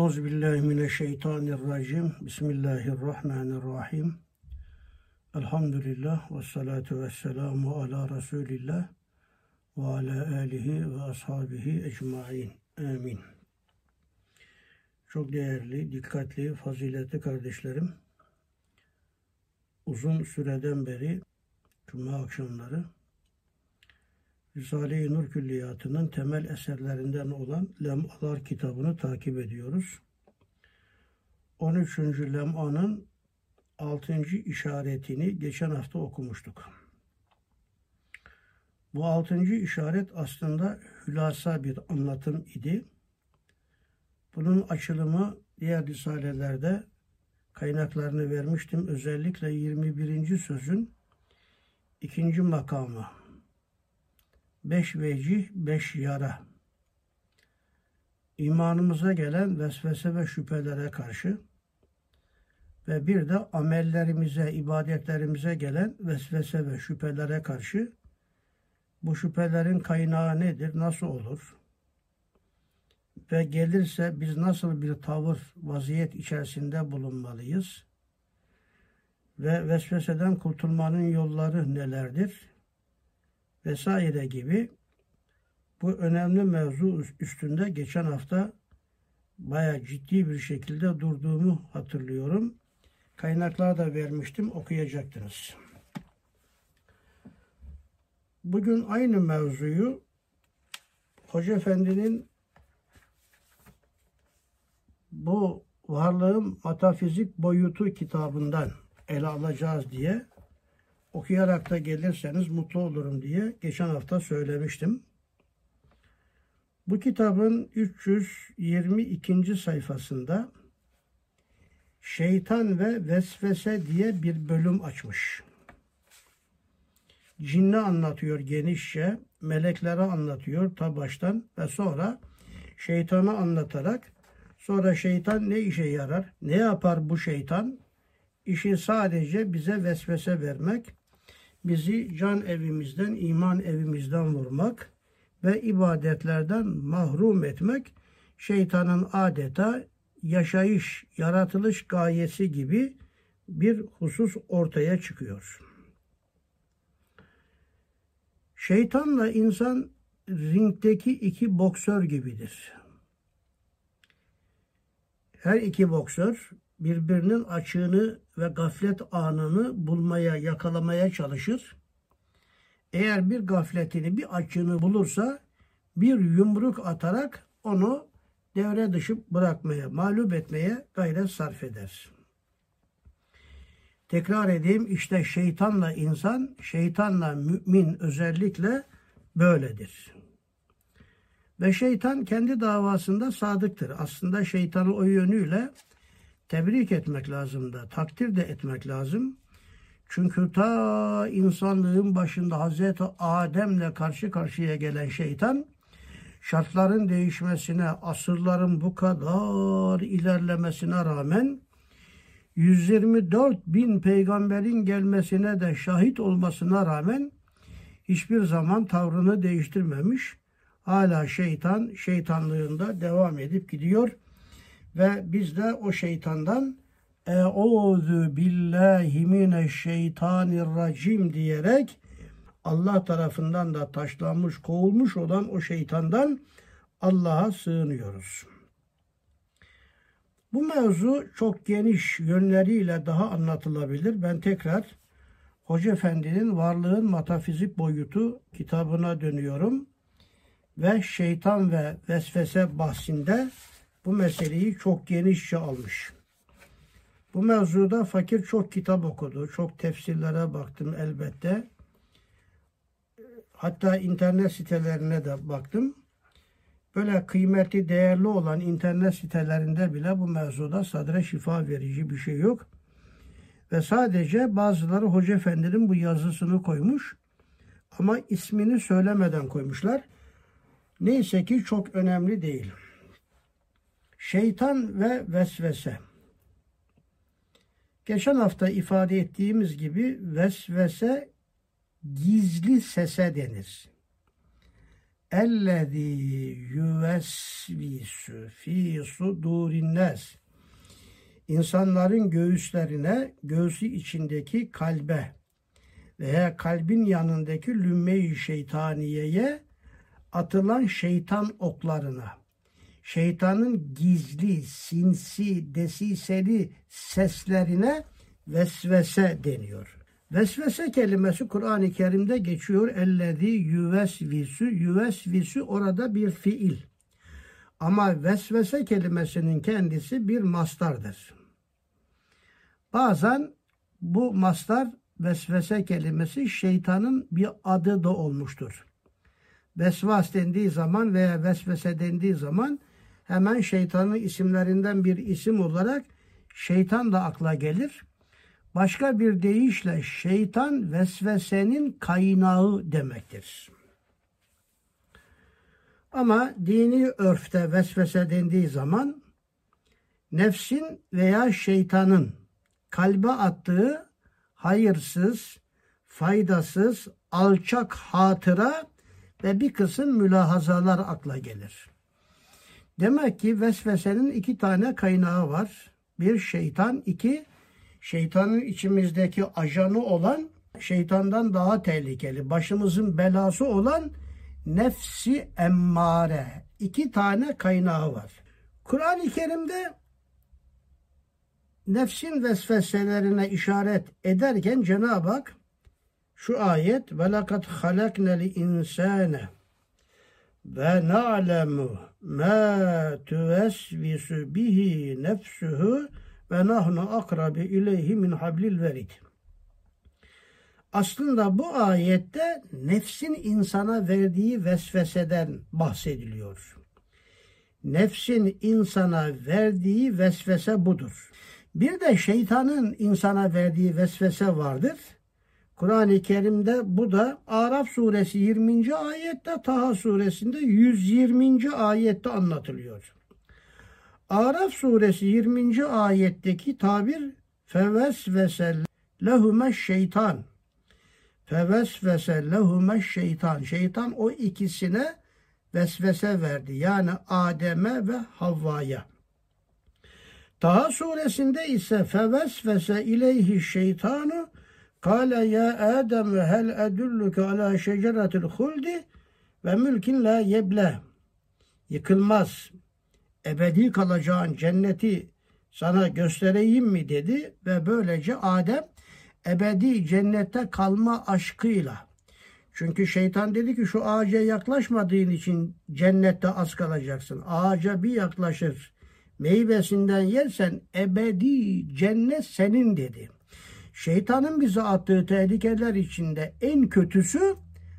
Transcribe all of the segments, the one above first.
Euzubillahimineşşeytanirracim. Bismillahirrahmanirrahim. Elhamdülillah ve salatu ve selamu ala Resulillah ve ala alihi ve ashabihi ecmain. Amin. Çok değerli, dikkatli, faziletli kardeşlerim. Uzun süreden beri Cuma akşamları Risale-i Nur Külliyatı'nın temel eserlerinden olan Lem'alar kitabını takip ediyoruz. 13. Lem'anın 6. işaretini geçen hafta okumuştuk. Bu 6. işaret aslında hülasa bir anlatım idi. Bunun açılımı diğer risalelerde kaynaklarını vermiştim. Özellikle 21. sözün ikinci makamı beş vecih, beş yara. İmanımıza gelen vesvese ve şüphelere karşı ve bir de amellerimize, ibadetlerimize gelen vesvese ve şüphelere karşı bu şüphelerin kaynağı nedir, nasıl olur? Ve gelirse biz nasıl bir tavır, vaziyet içerisinde bulunmalıyız? Ve vesveseden kurtulmanın yolları nelerdir? Vesaire gibi bu önemli mevzu üstünde geçen hafta baya ciddi bir şekilde durduğumu hatırlıyorum. Kaynaklar da vermiştim okuyacaktınız. Bugün aynı mevzuyu Hoca Efendi'nin bu varlığın metafizik boyutu kitabından ele alacağız diye okuyarak da gelirseniz mutlu olurum diye geçen hafta söylemiştim. Bu kitabın 322. sayfasında Şeytan ve Vesvese diye bir bölüm açmış. Cinni anlatıyor genişçe, melekleri anlatıyor ta baştan ve sonra şeytanı anlatarak sonra şeytan ne işe yarar, ne yapar bu şeytan? İşi sadece bize vesvese vermek, bizi can evimizden, iman evimizden vurmak ve ibadetlerden mahrum etmek şeytanın adeta yaşayış, yaratılış gayesi gibi bir husus ortaya çıkıyor. Şeytanla insan ringdeki iki boksör gibidir. Her iki boksör birbirinin açığını ve gaflet anını bulmaya, yakalamaya çalışır. Eğer bir gafletini, bir açığını bulursa bir yumruk atarak onu devre dışı bırakmaya, mağlup etmeye gayret sarf eder. Tekrar edeyim işte şeytanla insan, şeytanla mümin özellikle böyledir. Ve şeytan kendi davasında sadıktır. Aslında şeytanı o yönüyle tebrik etmek lazım da, takdir de etmek lazım. Çünkü ta insanlığın başında Hazreti Adem'le karşı karşıya gelen şeytan, şartların değişmesine, asırların bu kadar ilerlemesine rağmen 124 bin peygamberin gelmesine de şahit olmasına rağmen hiçbir zaman tavrını değiştirmemiş. Hala şeytan şeytanlığında devam edip gidiyor ve biz de o şeytandan Euzu billahi mineşşeytanirracim diyerek Allah tarafından da taşlanmış, kovulmuş olan o şeytandan Allah'a sığınıyoruz. Bu mevzu çok geniş yönleriyle daha anlatılabilir. Ben tekrar Hoca Efendi'nin Varlığın Metafizik Boyutu kitabına dönüyorum. Ve şeytan ve vesvese bahsinde bu meseleyi çok genişçe almış. Bu mevzuda fakir çok kitap okudu. Çok tefsirlere baktım elbette. Hatta internet sitelerine de baktım. Böyle kıymetli, değerli olan internet sitelerinde bile bu mevzuda sadre şifa verici bir şey yok. Ve sadece bazıları Hoca Efendi'nin bu yazısını koymuş. Ama ismini söylemeden koymuşlar. Neyse ki çok önemli değil. Şeytan ve vesvese. Geçen hafta ifade ettiğimiz gibi vesvese gizli sese denir. ellezî yüvesvisu fî sudurinnes insanların göğüslerine, göğsü içindeki kalbe veya kalbin yanındaki lümme-i şeytaniyeye atılan şeytan oklarına, şeytanın gizli, sinsi, desiseli seslerine vesvese deniyor. Vesvese kelimesi Kur'an-ı Kerim'de geçiyor. Ellezî yüvesvisu. Yüvesvisu orada bir fiil. Ama vesvese kelimesinin kendisi bir mastardır. Bazen bu mastar vesvese kelimesi şeytanın bir adı da olmuştur. Vesvas dendiği zaman veya vesvese dendiği zaman hemen şeytanın isimlerinden bir isim olarak şeytan da akla gelir. Başka bir deyişle şeytan vesvesenin kaynağı demektir. Ama dini örfte vesvese dendiği zaman nefsin veya şeytanın kalbe attığı hayırsız, faydasız, alçak hatıra ve bir kısım mülahazalar akla gelir. Demek ki vesvesenin iki tane kaynağı var. Bir şeytan, iki şeytanın içimizdeki ajanı olan, şeytandan daha tehlikeli, başımızın belası olan nefsi emmare. İki tane kaynağı var. Kur'an-ı Kerim'de nefsin vesveselerine işaret ederken Cenab-ı Hak şu ayet ve lekad halaknel insane ve na'lemu ma tuvesvisu bihi nefsuhu ve nahnu akrabi ileyhi min hablil verid. Aslında bu ayette nefsin insana verdiği vesveseden bahsediliyor. Nefsin insana verdiği vesvese budur. Bir de şeytanın insana verdiği vesvese vardır. Kur'an-ı Kerim'de bu da Araf suresi 20. ayette, Taha suresinde 120. ayette anlatılıyor. Araf suresi 20. ayetteki tabir fevesvese lehume şeytan. Fevesvese lehume şeytan. Şeytan o ikisine vesvese verdi. Yani Adem'e ve Havva'ya. Taha suresinde ise fevesvese ileyhi şeytanu Kale ya Adem hel edulluke ala şeceretil huldi ve mülkin la yeble. Yıkılmaz, ebedi kalacağın cenneti sana göstereyim mi dedi ve böylece Adem ebedi cennette kalma aşkıyla çünkü şeytan dedi ki şu ağaca yaklaşmadığın için cennette az kalacaksın. Ağaca bir yaklaşır meyvesinden yersen ebedi cennet senin dedi. Şeytanın bize attığı tehlikeler içinde en kötüsü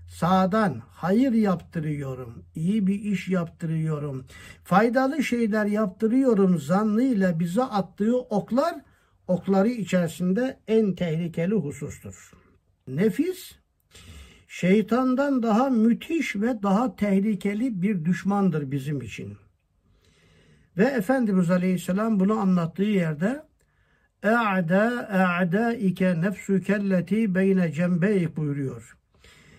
sağdan hayır yaptırıyorum, iyi bir iş yaptırıyorum, faydalı şeyler yaptırıyorum zannıyla bize attığı oklar, okları içerisinde en tehlikeli husustur. Nefis, şeytandan daha müthiş ve daha tehlikeli bir düşmandır bizim için. Ve Efendimiz Aleyhisselam bunu anlattığı yerde E'da e'daike nefsükelleti beyne cembeyk buyuruyor.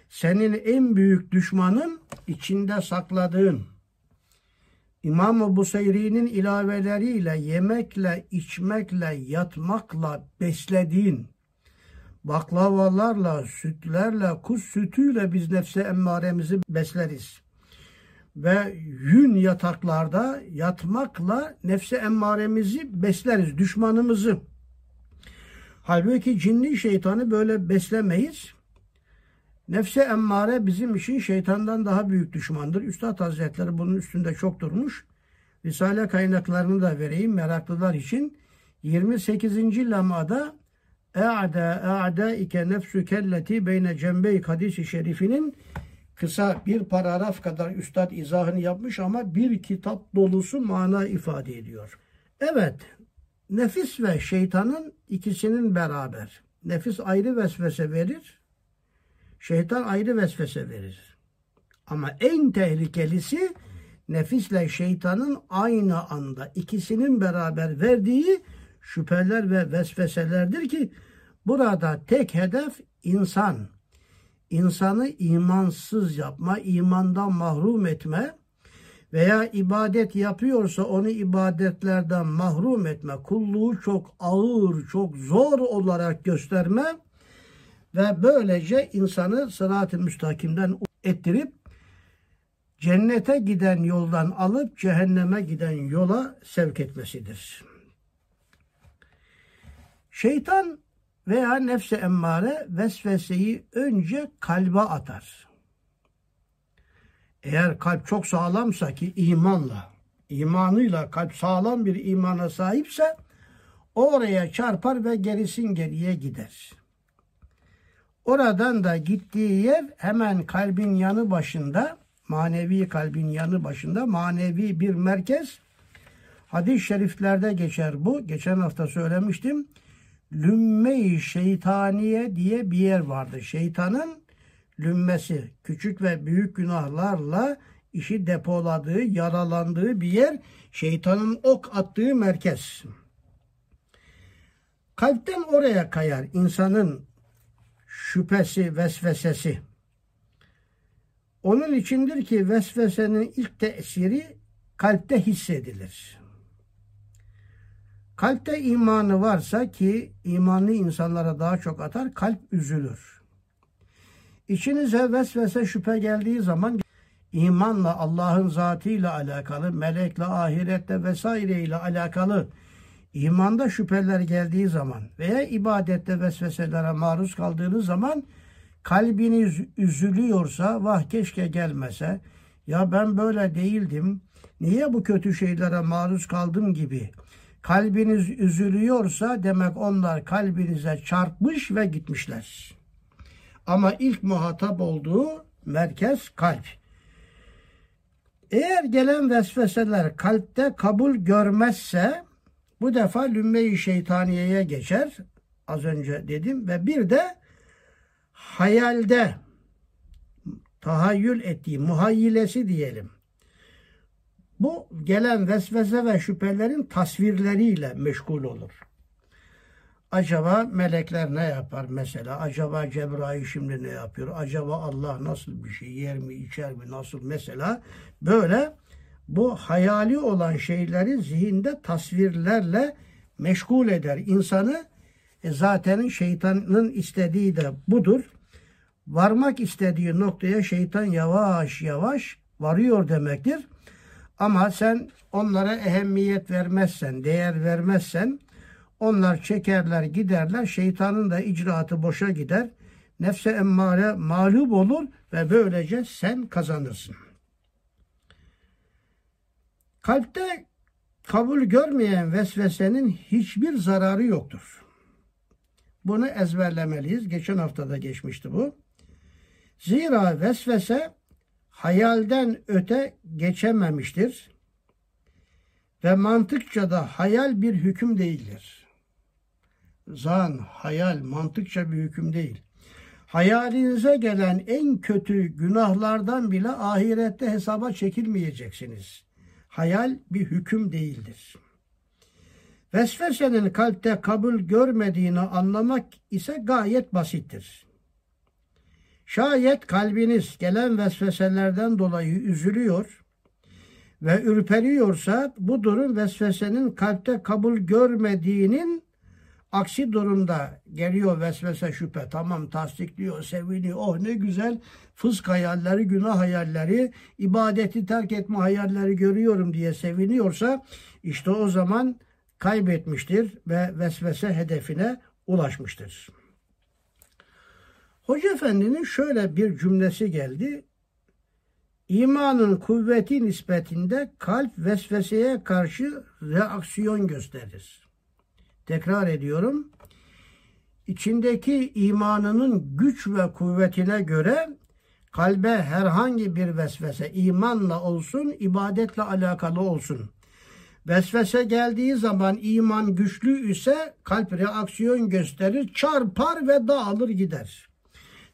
Senin en büyük düşmanın içinde sakladığın İmam-ı Buseyri'nin ilaveleriyle yemekle, içmekle, yatmakla beslediğin baklavalarla, sütlerle, kuş sütüyle biz nefse emmaremizi besleriz ve yün yataklarda yatmakla nefse emmaremizi besleriz, düşmanımızı. Halbuki cinli şeytanı böyle beslemeyiz. Nefse emmare bizim için şeytandan daha büyük düşmandır. Üstad Hazretleri bunun üstünde çok durmuş. Risale kaynaklarını da vereyim meraklılar için. 28. lamada E'ada e'adaike nefsü kelleti beyne cembey hadisi şerifinin kısa bir paragraf kadar üstad izahını yapmış ama bir kitap dolusu mana ifade ediyor. Evet, nefis ve şeytanın ikisinin beraber. Nefis ayrı vesvese verir, şeytan ayrı vesvese verir. Ama en tehlikelisi nefisle şeytanın aynı anda ikisinin beraber verdiği şüpheler ve vesveselerdir ki burada tek hedef insan insanı imansız yapma, imandan mahrum etme veya ibadet yapıyorsa onu ibadetlerden mahrum etme, kulluğu çok ağır, çok zor olarak gösterme ve böylece insanı sırat-ı müstakimden ettirip cennete giden yoldan alıp cehenneme giden yola sevk etmesidir. Şeytan veya nefse emmare vesveseyi önce kalbe atar. Eğer kalp çok sağlamsa ki imanla, imanıyla kalp sağlam bir imana sahipse oraya çarpar ve gerisin geriye gider. Oradan da gittiği yer hemen kalbin yanı başında, manevi kalbin yanı başında manevi bir merkez. Hadis-i şeriflerde geçer bu. Geçen hafta söylemiştim. Lümme-i şeytaniye diye bir yer vardı. Şeytanın lümmesi, küçük ve büyük günahlarla işi depoladığı, yaralandığı bir yer, şeytanın ok attığı merkez. Kalpten oraya kayar insanın şüphesi, vesvesesi. Onun içindir ki vesvesenin ilk tesiri kalpte hissedilir. Kalpte imanı varsa ki imanlı insanlara daha çok atar, kalp üzülür. İçinize vesvese şüphe geldiği zaman imanla Allah'ın zatıyla alakalı, melekle, ahirette vesaire ile alakalı imanda şüpheler geldiği zaman veya ibadette vesveselere maruz kaldığınız zaman kalbiniz üzülüyorsa vah keşke gelmese ya ben böyle değildim niye bu kötü şeylere maruz kaldım gibi kalbiniz üzülüyorsa demek onlar kalbinize çarpmış ve gitmişler. Ama ilk muhatap olduğu merkez kalp. Eğer gelen vesveseler kalpte kabul görmezse bu defa lümme-i şeytaniyeye geçer. Az önce dedim ve bir de hayalde tahayyül ettiği muhayyilesi diyelim. Bu gelen vesvese ve şüphelerin tasvirleriyle meşgul olur. Acaba melekler ne yapar mesela? Acaba Cebrail şimdi ne yapıyor? Acaba Allah nasıl bir şey yer mi, içer mi, nasıl mesela? Böyle bu hayali olan şeyleri zihinde tasvirlerle meşgul eder insanı. E zaten şeytanın istediği de budur. Varmak istediği noktaya şeytan yavaş yavaş varıyor demektir. Ama sen onlara ehemmiyet vermezsen, değer vermezsen onlar çekerler giderler. Şeytanın da icraatı boşa gider. Nefse emmare mağlup olur ve böylece sen kazanırsın. Kalpte kabul görmeyen vesvesenin hiçbir zararı yoktur. Bunu ezberlemeliyiz. Geçen hafta da geçmişti bu. Zira vesvese hayalden öte geçememiştir ve mantıkça da hayal bir hüküm değildir. Zan, hayal, mantıkça bir hüküm değil. Hayalinize gelen en kötü günahlardan bile ahirette hesaba çekilmeyeceksiniz. Hayal bir hüküm değildir. Vesvesenin kalpte kabul görmediğini anlamak ise gayet basittir. Şayet kalbiniz gelen vesveselerden dolayı üzülüyor ve ürperiyorsa bu durum vesvesenin kalpte kabul görmediğinin aksi durumda geliyor vesvese şüphe. Tamam tasdikliyor, seviniyor. Oh ne güzel fısk hayalleri, günah hayalleri, ibadeti terk etme hayalleri görüyorum diye seviniyorsa işte o zaman kaybetmiştir ve vesvese hedefine ulaşmıştır. Hoca Efendi'nin şöyle bir cümlesi geldi. İmanın kuvveti nispetinde kalp vesveseye karşı reaksiyon gösterir. Tekrar ediyorum. İçindeki imanının güç ve kuvvetine göre kalbe herhangi bir vesvese imanla olsun, ibadetle alakalı olsun. Vesvese geldiği zaman iman güçlü ise kalp reaksiyon gösterir, çarpar ve dağılır gider.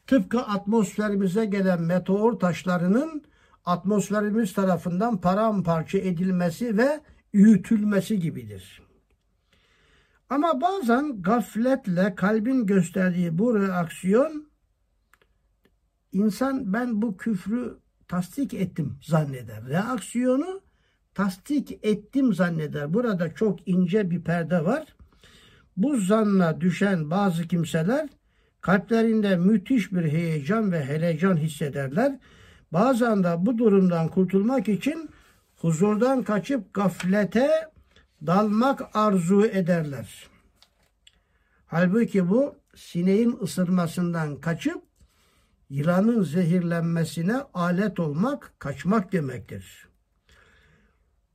Tıpkı atmosferimize gelen meteor taşlarının atmosferimiz tarafından paramparça edilmesi ve üyütülmesi gibidir. Ama bazen gafletle kalbin gösterdiği bu reaksiyon insan ben bu küfrü tasdik ettim zanneder. Reaksiyonu tasdik ettim zanneder. Burada çok ince bir perde var. Bu zanna düşen bazı kimseler kalplerinde müthiş bir heyecan ve helecan hissederler. Bazen de bu durumdan kurtulmak için huzurdan kaçıp gaflete dalmak arzu ederler. Halbuki bu sineğin ısırmasından kaçıp yılanın zehirlenmesine alet olmak, kaçmak demektir.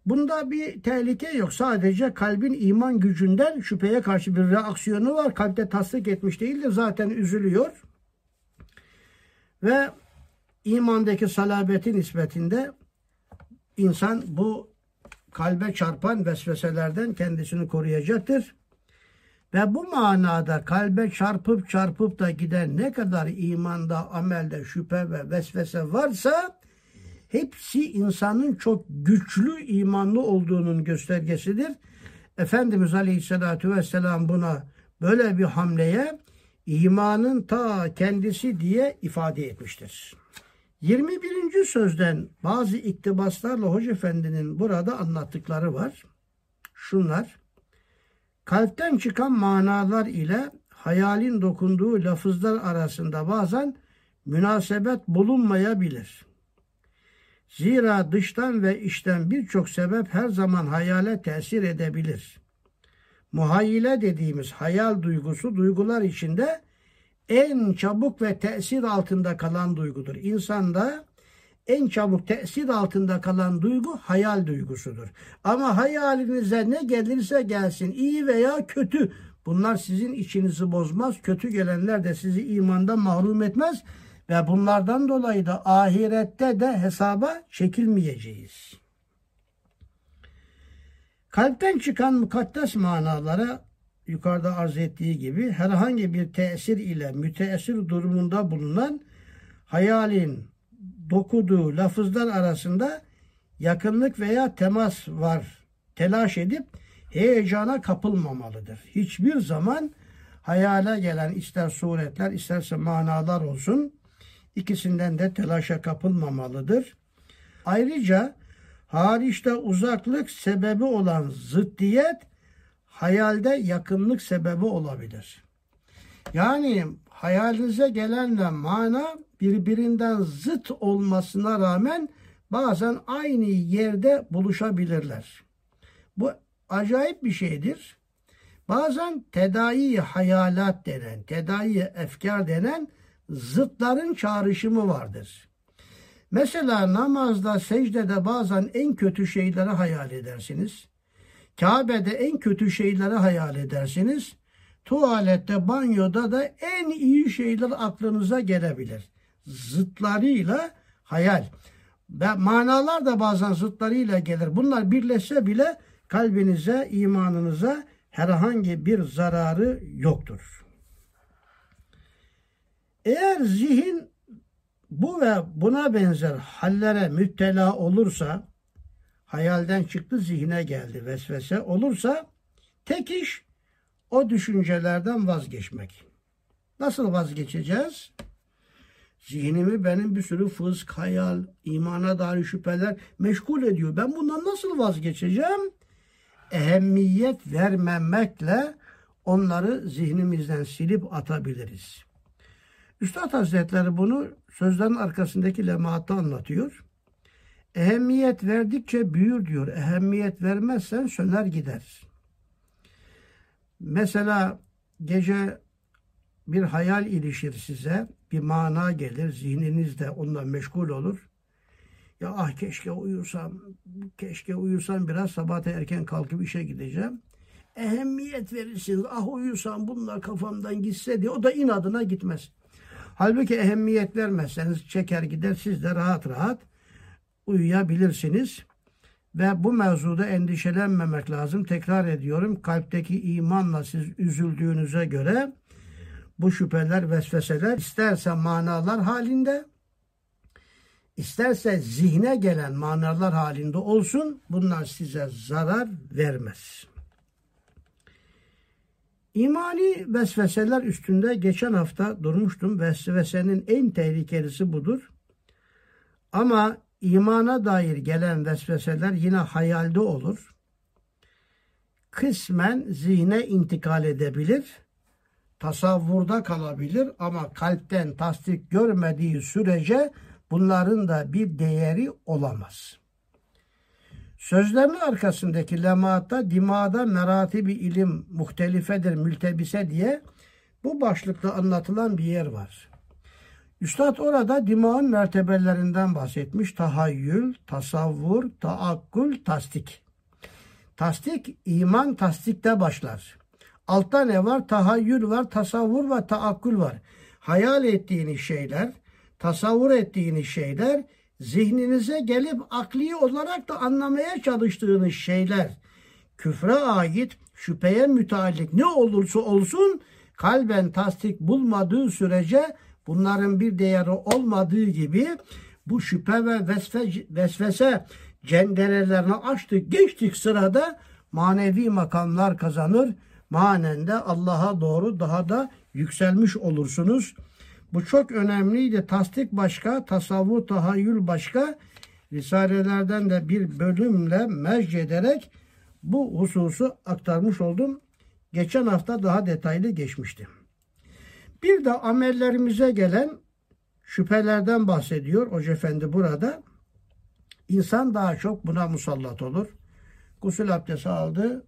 Bunda bir tehlike yok. Sadece kalbin iman gücünden şüpheye karşı bir reaksiyonu var. Kalpte tasdik etmiş değil de zaten üzülüyor. Ve imandaki salabetin nispetinde insan bu kalbe çarpan vesveselerden kendisini koruyacaktır. Ve bu manada kalbe çarpıp çarpıp da giden ne kadar imanda, amelde şüphe ve vesvese varsa hepsi insanın çok güçlü imanlı olduğunun göstergesidir. Efendimiz Aleyhisselatü Vesselam buna böyle bir hamleye imanın ta kendisi diye ifade etmiştir. 21. sözden bazı iktibaslarla Hoca Efendi'nin burada anlattıkları var. Şunlar, kalpten çıkan manalar ile hayalin dokunduğu lafızlar arasında bazen münasebet bulunmayabilir. Zira dıştan ve içten birçok sebep her zaman hayale tesir edebilir. Muhayyile dediğimiz hayal duygusu duygular içinde en çabuk ve tesir altında kalan duygudur. İnsanda en çabuk tesir altında kalan duygu hayal duygusudur. Ama hayalinize ne gelirse gelsin iyi veya kötü bunlar sizin içinizi bozmaz. Kötü gelenler de sizi imandan mahrum etmez ve bunlardan dolayı da ahirette de hesaba çekilmeyeceğiz. Kalpten çıkan mukaddes manalara yukarıda arz ettiği gibi herhangi bir tesir ile müteessir durumunda bulunan hayalin dokuduğu lafızlar arasında yakınlık veya temas var. Telaş edip heyecana kapılmamalıdır. Hiçbir zaman hayale gelen ister suretler isterse manalar olsun ikisinden de telaşa kapılmamalıdır. Ayrıca hariçte uzaklık sebebi olan zıddiyet hayalde yakınlık sebebi olabilir. Yani hayalinize gelenle mana birbirinden zıt olmasına rağmen bazen aynı yerde buluşabilirler. Bu acayip bir şeydir. Bazen tedai hayalat denen, tedai efkar denen zıtların çağrışımı vardır. Mesela namazda, secdede bazen en kötü şeyleri hayal edersiniz. Kabe'de en kötü şeyleri hayal edersiniz. Tuvalette, banyoda da en iyi şeyler aklınıza gelebilir. Zıtlarıyla hayal. Ve manalar da bazen zıtlarıyla gelir. Bunlar birleşse bile kalbinize, imanınıza herhangi bir zararı yoktur. Eğer zihin bu ve buna benzer hallere müptela olursa, hayalden çıktı zihine geldi vesvese olursa, tek iş o düşüncelerden vazgeçmek. Nasıl vazgeçeceğiz? Zihnimi benim bir sürü fısk, hayal, imana dair şüpheler meşgul ediyor. Ben bundan nasıl vazgeçeceğim? Ehemmiyet vermemekle onları zihnimizden silip atabiliriz. Üstad Hazretleri bunu sözlerin arkasındaki lemaatta anlatıyor. Ehemmiyet verdikçe büyür diyor. Ehemmiyet vermezsen söner gider. Mesela gece bir hayal ilişir size, bir mana gelir, zihniniz de onunla meşgul olur. Ya ah keşke uyursam, keşke uyursam biraz sabahta erken kalkıp işe gideceğim. Ehemmiyet verirsiniz, ah uyursam bunlar kafamdan gitse diye o da inadına gitmez. Halbuki ehemmiyet vermezseniz çeker gider siz de rahat rahat uyuyabilirsiniz. Ve bu mevzuda endişelenmemek lazım. Tekrar ediyorum kalpteki imanla siz üzüldüğünüze göre bu şüpheler, vesveseler isterse manalar halinde isterse zihne gelen manalar halinde olsun bunlar size zarar vermez. İmani vesveseler üstünde geçen hafta durmuştum. Vesvesenin en tehlikelisi budur. Ama imana dair gelen vesveseler yine hayalde olur. Kısmen zihne intikal edebilir. Tasavvurda kalabilir ama kalpten tasdik görmediği sürece bunların da bir değeri olamaz. Sözlerin arkasındaki lemaatta dimada merati bir ilim muhtelifedir mültebise diye bu başlıkta anlatılan bir yer var. Üstad orada dimağın mertebelerinden bahsetmiş. Tahayyül, tasavvur, taakkul, tasdik. Tasdik, iman tasdikte başlar. Altta ne var? Tahayyül var, tasavvur var, taakkul var. Hayal ettiğiniz şeyler, tasavvur ettiğiniz şeyler, zihninize gelip akli olarak da anlamaya çalıştığınız şeyler, küfre ait, şüpheye müteallik ne olursa olsun kalben tasdik bulmadığı sürece bunların bir değeri olmadığı gibi bu şüphe ve vesve, vesvese cenderelerini açtık geçtik sırada manevi makamlar kazanır. Manen de Allah'a doğru daha da yükselmiş olursunuz. Bu çok önemliydi. Tasdik başka, tasavvur, tahayyül başka. Risalelerden de bir bölümle merc ederek bu hususu aktarmış oldum. Geçen hafta daha detaylı geçmiştim. Bir de amellerimize gelen şüphelerden bahsediyor Hoca Efendi burada. İnsan daha çok buna musallat olur. Gusül abdesti aldı.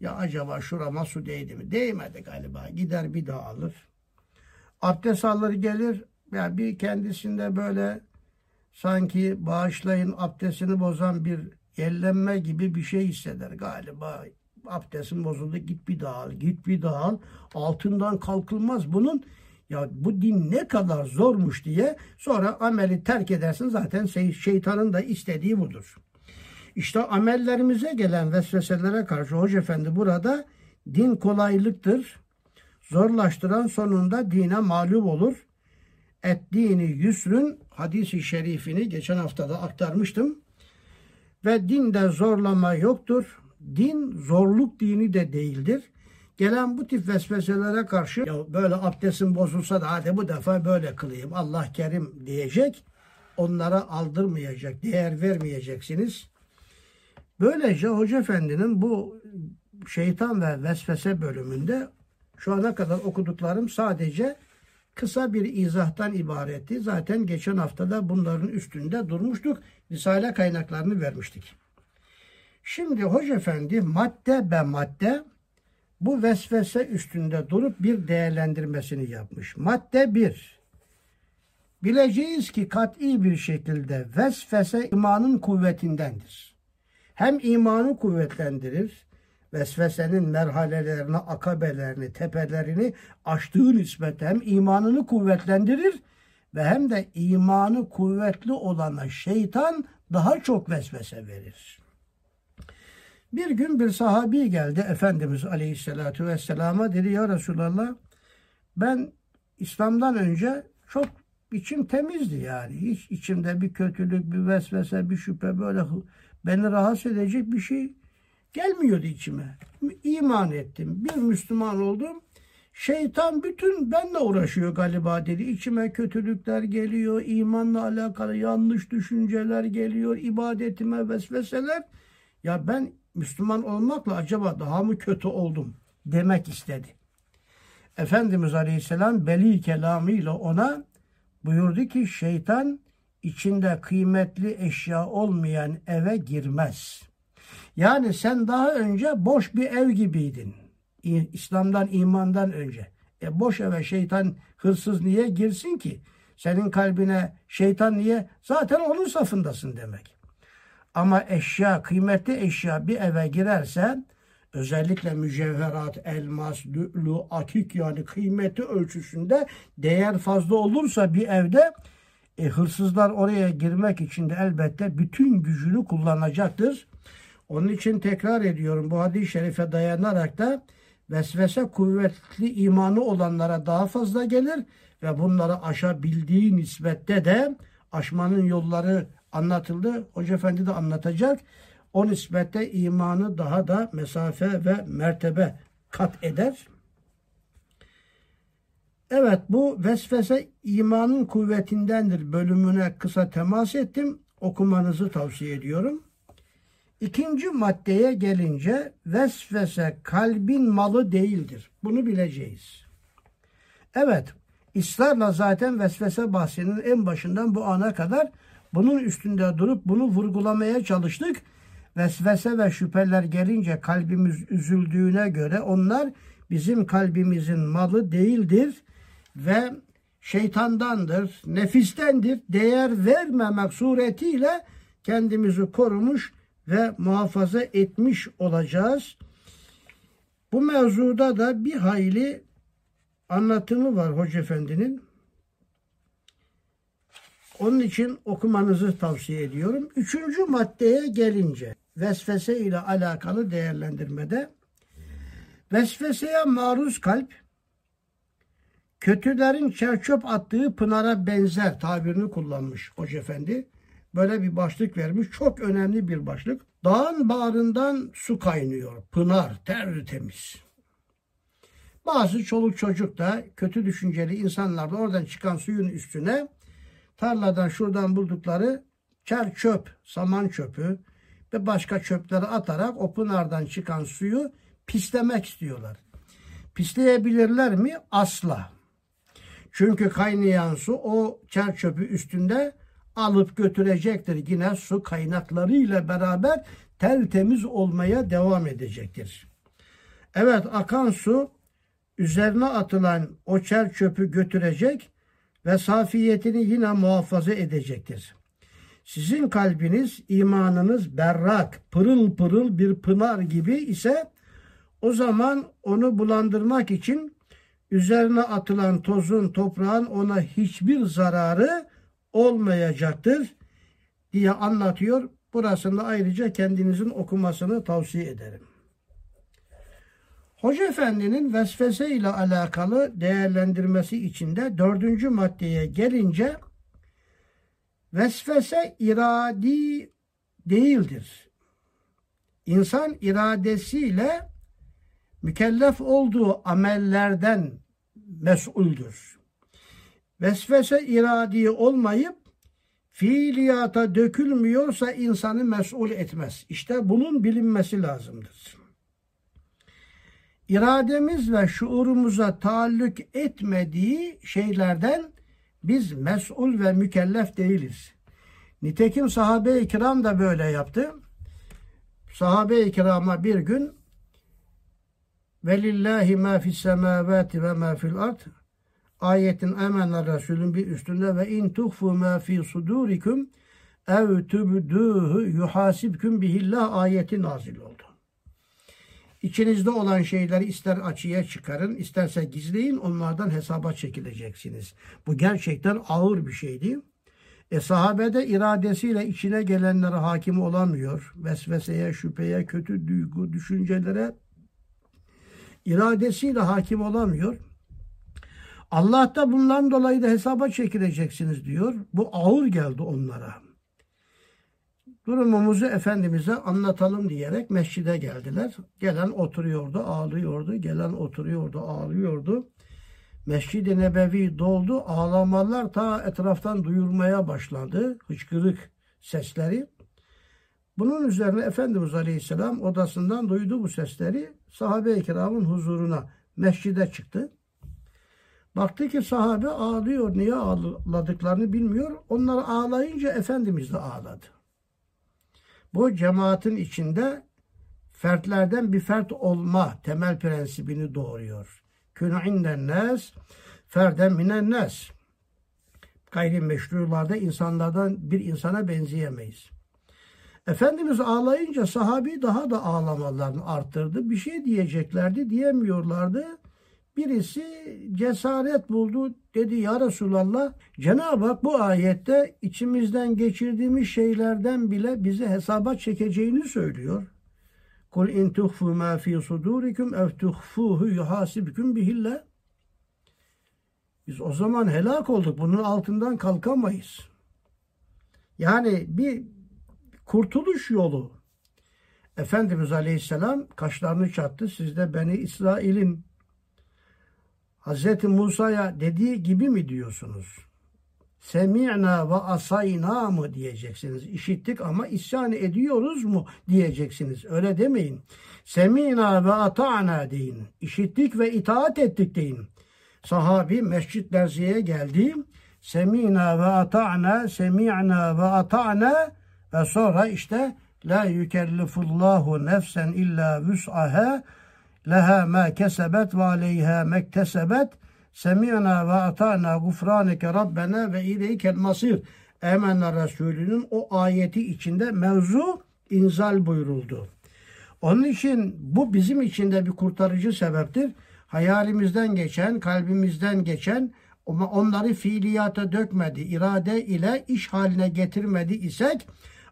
Ya acaba şurama su değdi mi? Değmedi galiba. Gider bir daha alır. Abdest alır gelir. Ya bir kendisinde böyle sanki bağışlayın abdestini bozan bir yellenme gibi bir şey hisseder galiba. Abdestin bozuldu git bir daha al, git bir daha al. Altından kalkılmaz bunun. Ya bu din ne kadar zormuş diye sonra ameli terk edersin zaten şey, şeytanın da istediği budur. İşte amellerimize gelen vesveselere karşı Hoca Efendi burada din kolaylıktır. Zorlaştıran sonunda dine mağlup olur. Et dini yüsrün hadisi şerifini geçen hafta da aktarmıştım. Ve dinde zorlama yoktur. Din zorluk dini de değildir. Gelen bu tip vesveselere karşı ya böyle abdestin bozulsa da hadi bu defa böyle kılayım Allah kerim diyecek. Onlara aldırmayacak, değer vermeyeceksiniz. Böylece Hoca Efendi'nin bu şeytan ve vesvese bölümünde şu ana kadar okuduklarım sadece kısa bir izahtan ibaretti. Zaten geçen haftada bunların üstünde durmuştuk. Risale kaynaklarını vermiştik. Şimdi Hoca Efendi madde be madde bu vesvese üstünde durup bir değerlendirmesini yapmış. Madde 1. Bileceğiz ki kat'i bir şekilde vesvese imanın kuvvetindendir. Hem imanı kuvvetlendirir, vesvesenin merhalelerini, akabelerini, tepelerini aştığı nispet hem imanını kuvvetlendirir ve hem de imanı kuvvetli olana şeytan daha çok vesvese verir. Bir gün bir sahabi geldi Efendimiz Aleyhisselatü Vesselam'a dedi ya Resulallah ben İslam'dan önce çok içim temizdi yani. Hiç içimde bir kötülük, bir vesvese, bir şüphe böyle beni rahatsız edecek bir şey gelmiyordu içime. İman ettim. Bir Müslüman oldum. Şeytan bütün benle uğraşıyor galiba dedi. İçime kötülükler geliyor, imanla alakalı yanlış düşünceler geliyor, ibadetime vesveseler. Ya ben Müslüman olmakla acaba daha mı kötü oldum demek istedi. Efendimiz Aleyhisselam beli kelamıyla ona buyurdu ki şeytan içinde kıymetli eşya olmayan eve girmez. Yani sen daha önce boş bir ev gibiydin. İslam'dan, imandan önce. E boş eve şeytan hırsız niye girsin ki? Senin kalbine şeytan niye? Zaten onun safındasın demek. Ama eşya, kıymetli eşya bir eve girerse özellikle mücevherat, elmas, lü'lü, akik yani kıymeti ölçüsünde değer fazla olursa bir evde e, hırsızlar oraya girmek için de elbette bütün gücünü kullanacaktır. Onun için tekrar ediyorum bu hadis-i şerife dayanarak da vesvese kuvvetli imanı olanlara daha fazla gelir ve bunları aşabildiği nispette de aşmanın yolları anlatıldı. Hoca Efendi de anlatacak. O nispette imanı daha da mesafe ve mertebe kat eder. Evet bu vesvese imanın kuvvetindendir bölümüne kısa temas ettim. Okumanızı tavsiye ediyorum. İkinci maddeye gelince vesvese kalbin malı değildir. Bunu bileceğiz. Evet, ısrarla zaten vesvese bahsinin en başından bu ana kadar bunun üstünde durup bunu vurgulamaya çalıştık. Vesvese ve şüpheler gelince kalbimiz üzüldüğüne göre onlar bizim kalbimizin malı değildir ve şeytandandır, nefistendir. Değer vermemek suretiyle kendimizi korumuş ve muhafaza etmiş olacağız. Bu mevzuda da bir hayli anlatımı var Hoca Efendi'nin. Onun için okumanızı tavsiye ediyorum. Üçüncü maddeye gelince vesvese ile alakalı değerlendirmede vesveseye maruz kalp kötülerin çerçöp attığı pınara benzer tabirini kullanmış Hoca Efendi. Böyle bir başlık vermiş. Çok önemli bir başlık. Dağın bağrından su kaynıyor. Pınar tertemiz. Bazı çoluk çocuk da kötü düşünceli insanlar da oradan çıkan suyun üstüne tarladan şuradan buldukları çer çöp, saman çöpü ve başka çöpleri atarak o pınardan çıkan suyu pislemek istiyorlar. Pisleyebilirler mi? Asla. Çünkü kaynayan su o çer çöpü üstünde alıp götürecektir. Yine su kaynaklarıyla beraber tertemiz olmaya devam edecektir. Evet akan su üzerine atılan o çer çöpü götürecek ve safiyetini yine muhafaza edecektir. Sizin kalbiniz, imanınız berrak, pırıl pırıl bir pınar gibi ise o zaman onu bulandırmak için üzerine atılan tozun, toprağın ona hiçbir zararı olmayacaktır diye anlatıyor. Burasında ayrıca kendinizin okumasını tavsiye ederim. Hoca Efendi'nin vesvese ile alakalı değerlendirmesi içinde dördüncü maddeye gelince vesvese iradi değildir. İnsan iradesiyle mükellef olduğu amellerden mesuldür. Vesvese iradi olmayıp fiiliyata dökülmüyorsa insanı mesul etmez. İşte bunun bilinmesi lazımdır. İrademiz ve şuurumuza taallük etmediği şeylerden biz mesul ve mükellef değiliz. Nitekim sahabe-i kiram da böyle yaptı. Sahabe-i kirama bir gün Velillahi ma fis semavati ve ma fil ard ayetin emenle Resulün bir üstünde ve in tuhfu ma fi sudurikum ev tubduhu yuhasibkum bihillah ayeti nazil oldu. İçinizde olan şeyleri ister açıya çıkarın, isterse gizleyin, onlardan hesaba çekileceksiniz. Bu gerçekten ağır bir şeydi. E sahabede iradesiyle içine gelenlere hakim olamıyor. Vesveseye, şüpheye, kötü duygu, düşüncelere iradesiyle hakim olamıyor. Allah da bundan dolayı da hesaba çekileceksiniz diyor. Bu ağır geldi onlara. Durumumuzu Efendimiz'e anlatalım diyerek mescide geldiler. Gelen oturuyordu, ağlıyordu. Gelen oturuyordu, ağlıyordu. Mescid-i Nebevi doldu. Ağlamalar ta etraftan duyurmaya başladı. Hıçkırık sesleri. Bunun üzerine Efendimiz Aleyhisselam odasından duydu bu sesleri. Sahabe-i kiramın huzuruna mescide çıktı. Baktı ki sahabe ağlıyor. Niye ağladıklarını bilmiyor. Onlar ağlayınca Efendimiz de ağladı. Bu cemaatin içinde fertlerden bir fert olma temel prensibini doğuruyor. Kün inden nes, ferden minen nes. Gayrimeşrularda insanlardan bir insana benzeyemeyiz. Efendimiz ağlayınca sahabi daha da ağlamalarını arttırdı. Bir şey diyeceklerdi, diyemiyorlardı. Birisi cesaret buldu. Dedi ya Resulallah Cenab-ı Hak bu ayette içimizden geçirdiğimiz şeylerden bile bizi hesaba çekeceğini söylüyor. Kul in tuhfu ma fi sudurikum ev tuhfuhu yuhasibkum bihillah. Biz o zaman helak olduk. Bunun altından kalkamayız. Yani bir kurtuluş yolu. Efendimiz Aleyhisselam kaşlarını çattı. Siz de Beni İsrail'in Hz. Musa'ya dediği gibi mi diyorsunuz? Semi'na ve asayna mı diyeceksiniz. İşittik ama isyan ediyoruz mu diyeceksiniz. Öyle demeyin. Semi'na ve ata'na deyin. İşittik ve itaat ettik deyin. Sahabi Mescid Derzi'ye geldi. Semi'na ve ata'na, semi'na ve ata'na ve sonra işte la yükellifullahu nefsen illa vüs'aha leha ma kesebet ve aleyha mektesebet semi'na ve ata'na gufraneke rabbena ve ileykel masir Emenna Resulü'nün o ayeti içinde mevzu inzal buyuruldu. Onun için bu bizim için de bir kurtarıcı sebeptir. Hayalimizden geçen, kalbimizden geçen ama onları fiiliyata dökmedi, irade ile iş haline getirmedi isek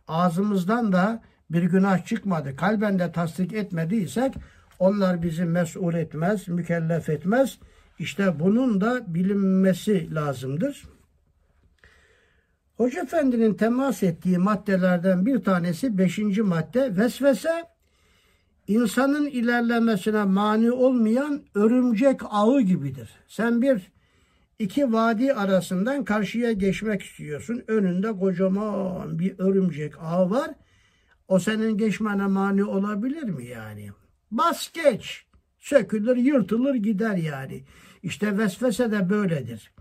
ağzımızdan da bir günah çıkmadı, kalben de tasdik etmediysek onlar bizi mesul etmez, mükellef etmez. İşte bunun da bilinmesi lazımdır. Hoca Efendi'nin temas ettiği maddelerden bir tanesi beşinci madde vesvese insanın ilerlemesine mani olmayan örümcek ağı gibidir. Sen bir iki vadi arasından karşıya geçmek istiyorsun. Önünde kocaman bir örümcek ağı var. O senin geçmene mani olabilir mi yani? Bas geç. Sökülür, yırtılır gider yani. İşte vesvese de böyledir.